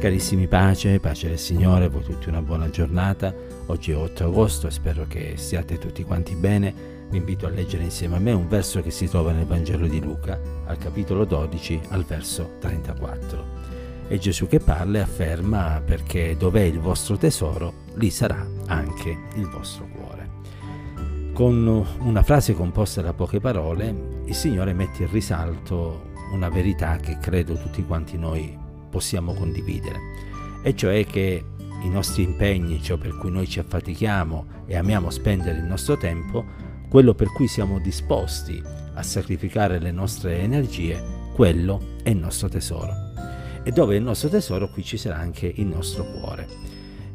Carissimi pace, pace del Signore, voi tutti una buona giornata. Oggi è 8 agosto e spero che siate tutti quanti bene. Vi invito a leggere insieme a me un verso che si trova nel Vangelo di Luca, al capitolo 12, al verso 34. È Gesù che parla e afferma perché dov'è il vostro tesoro, lì sarà anche il vostro cuore. Con una frase composta da poche parole, il Signore mette in risalto una verità che credo tutti quanti noi possiamo condividere, e cioè che i nostri impegni, ciò per cui noi ci affatichiamo e amiamo spendere il nostro tempo, quello per cui siamo disposti a sacrificare le nostre energie, quello è il nostro tesoro. E dove è il nostro tesoro, qui ci sarà anche il nostro cuore.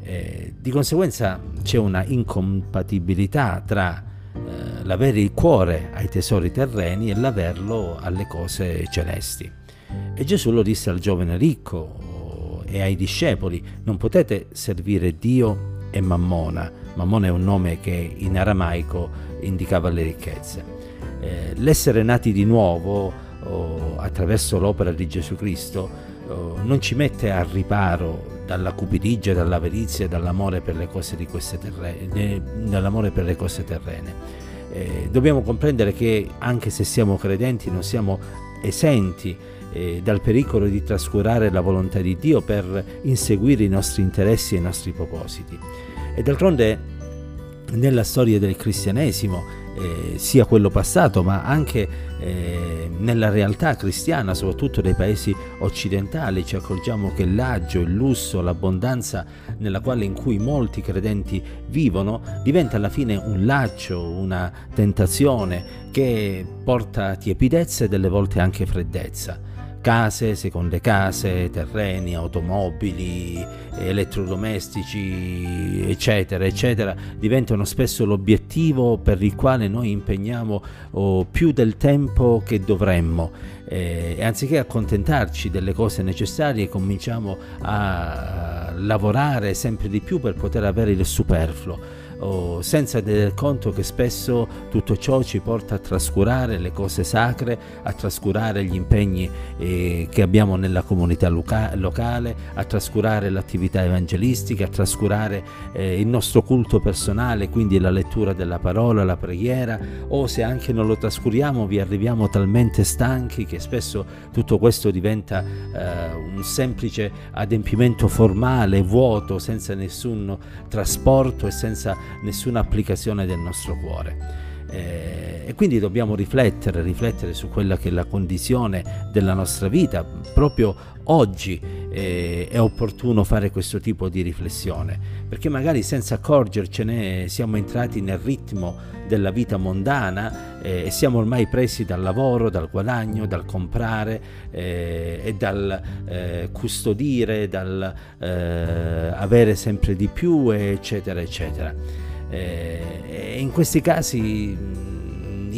Eh, di conseguenza c'è una incompatibilità tra eh, l'avere il cuore ai tesori terreni e l'averlo alle cose celesti. E Gesù lo disse al giovane ricco e ai discepoli, non potete servire Dio e Mammona. Mammona è un nome che in aramaico indicava le ricchezze. Eh, l'essere nati di nuovo oh, attraverso l'opera di Gesù Cristo oh, non ci mette al riparo dalla cupidigia, dall'avarizia, dall'amore per le cose, terrene, dall'amore per le cose terrene. Eh, dobbiamo comprendere che anche se siamo credenti non siamo esenti eh, dal pericolo di trascurare la volontà di Dio per inseguire i nostri interessi e i nostri propositi. E d'altronde nella storia del cristianesimo, eh, sia quello passato ma anche eh, nella realtà cristiana, soprattutto nei paesi occidentali, ci accorgiamo che l'agio, il lusso, l'abbondanza nella quale in cui molti credenti vivono diventa alla fine un laccio, una tentazione che porta tiepidezza e delle volte anche freddezza case, seconde case, terreni, automobili, elettrodomestici, eccetera, eccetera, diventano spesso l'obiettivo per il quale noi impegniamo oh, più del tempo che dovremmo. Eh, e anziché accontentarci delle cose necessarie, cominciamo a lavorare sempre di più per poter avere il superfluo oh, senza tener conto che spesso tutto ciò ci porta a trascurare le cose sacre, a trascurare gli impegni eh, che abbiamo nella comunità loca- locale, a trascurare l'attività evangelistica, a trascurare eh, il nostro culto personale, quindi la lettura della parola, la preghiera, o se anche non lo trascuriamo vi arriviamo talmente stanchi che spesso tutto questo diventa eh, un semplice adempimento formale, vuoto, senza nessun trasporto e senza nessuna applicazione del nostro cuore. Eh, e quindi dobbiamo riflettere, riflettere su quella che è la condizione della nostra vita. Proprio oggi eh, è opportuno fare questo tipo di riflessione, perché magari senza accorgercene siamo entrati nel ritmo della vita mondana eh, e siamo ormai presi dal lavoro, dal guadagno, dal comprare eh, e dal eh, custodire, dal eh, avere sempre di più, eccetera, eccetera. Eh, in questi casi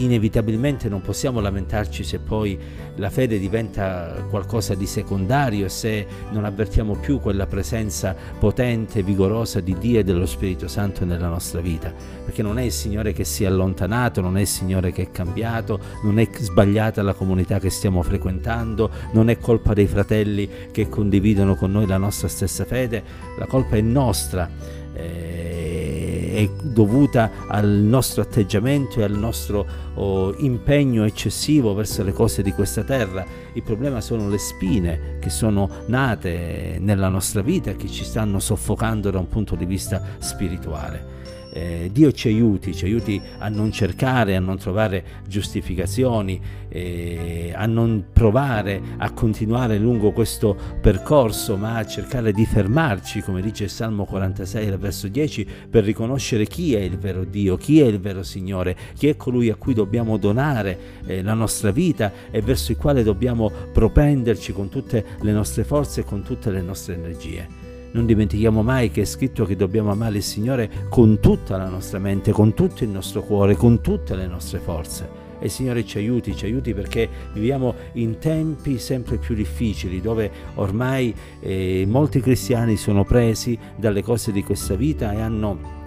inevitabilmente non possiamo lamentarci se poi la fede diventa qualcosa di secondario, se non avvertiamo più quella presenza potente, vigorosa di Dio e dello Spirito Santo nella nostra vita, perché non è il Signore che si è allontanato, non è il Signore che è cambiato, non è sbagliata la comunità che stiamo frequentando, non è colpa dei fratelli che condividono con noi la nostra stessa fede, la colpa è nostra. Eh, è dovuta al nostro atteggiamento e al nostro oh, impegno eccessivo verso le cose di questa terra. Il problema sono le spine che sono nate nella nostra vita e che ci stanno soffocando da un punto di vista spirituale eh, Dio ci aiuti, ci aiuti a non cercare, a non trovare giustificazioni, eh, a non provare a continuare lungo questo percorso, ma a cercare di fermarci, come dice il Salmo 46, verso 10, per riconoscere chi è il vero Dio, chi è il vero Signore, chi è colui a cui dobbiamo donare eh, la nostra vita e verso il quale dobbiamo propenderci con tutte le nostre forze e con tutte le nostre energie. Non dimentichiamo mai che è scritto che dobbiamo amare il Signore con tutta la nostra mente, con tutto il nostro cuore, con tutte le nostre forze. E il Signore ci aiuti, ci aiuti perché viviamo in tempi sempre più difficili dove ormai eh, molti cristiani sono presi dalle cose di questa vita e hanno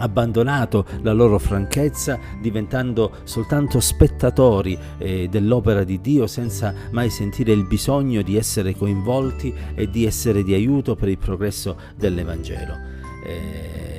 abbandonato la loro franchezza diventando soltanto spettatori eh, dell'opera di Dio senza mai sentire il bisogno di essere coinvolti e di essere di aiuto per il progresso dell'Evangelo. Eh,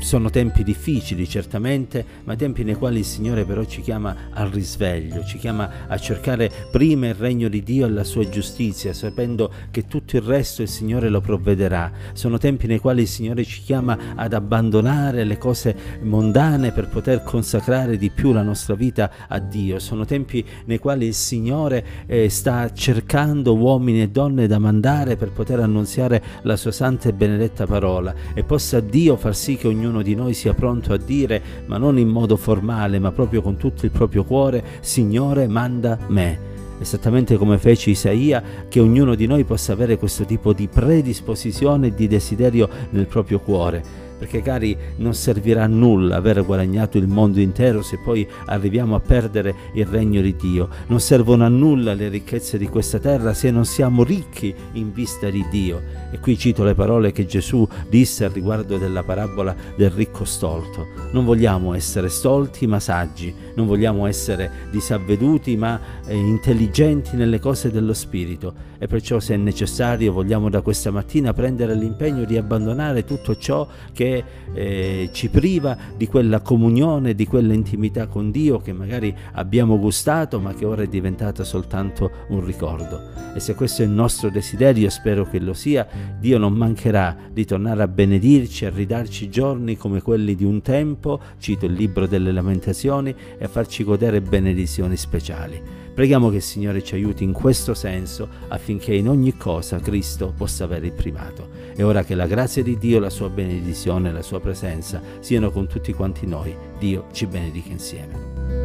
sono tempi difficili certamente, ma tempi nei quali il Signore però ci chiama al risveglio, ci chiama a cercare prima il regno di Dio e la sua giustizia, sapendo che tutto il resto il Signore lo provvederà. Sono tempi nei quali il Signore ci chiama ad abbandonare le cose mondane per poter consacrare di più la nostra vita a Dio. Sono tempi nei quali il Signore eh, sta cercando uomini e donne da mandare per poter annunziare la sua santa e benedetta parola e possa Dio far sì che ognuno ognuno di noi sia pronto a dire, ma non in modo formale, ma proprio con tutto il proprio cuore, Signore, manda me. Esattamente come fece Isaia, che ognuno di noi possa avere questo tipo di predisposizione e di desiderio nel proprio cuore perché cari non servirà a nulla aver guadagnato il mondo intero se poi arriviamo a perdere il regno di Dio. Non servono a nulla le ricchezze di questa terra se non siamo ricchi in vista di Dio. E qui cito le parole che Gesù disse al riguardo della parabola del ricco stolto. Non vogliamo essere stolti ma saggi, non vogliamo essere disavveduti ma eh, intelligenti nelle cose dello Spirito. E perciò se è necessario vogliamo da questa mattina prendere l'impegno di abbandonare tutto ciò che eh, ci priva di quella comunione, di quella intimità con Dio che magari abbiamo gustato ma che ora è diventata soltanto un ricordo. E se questo è il nostro desiderio, spero che lo sia, Dio non mancherà di tornare a benedirci, a ridarci giorni come quelli di un tempo, cito il libro delle lamentazioni, e a farci godere benedizioni speciali. Preghiamo che il Signore ci aiuti in questo senso affinché in ogni cosa Cristo possa avere il primato. E ora che la grazia di Dio, la sua benedizione e la sua presenza siano con tutti quanti noi. Dio ci benedica insieme.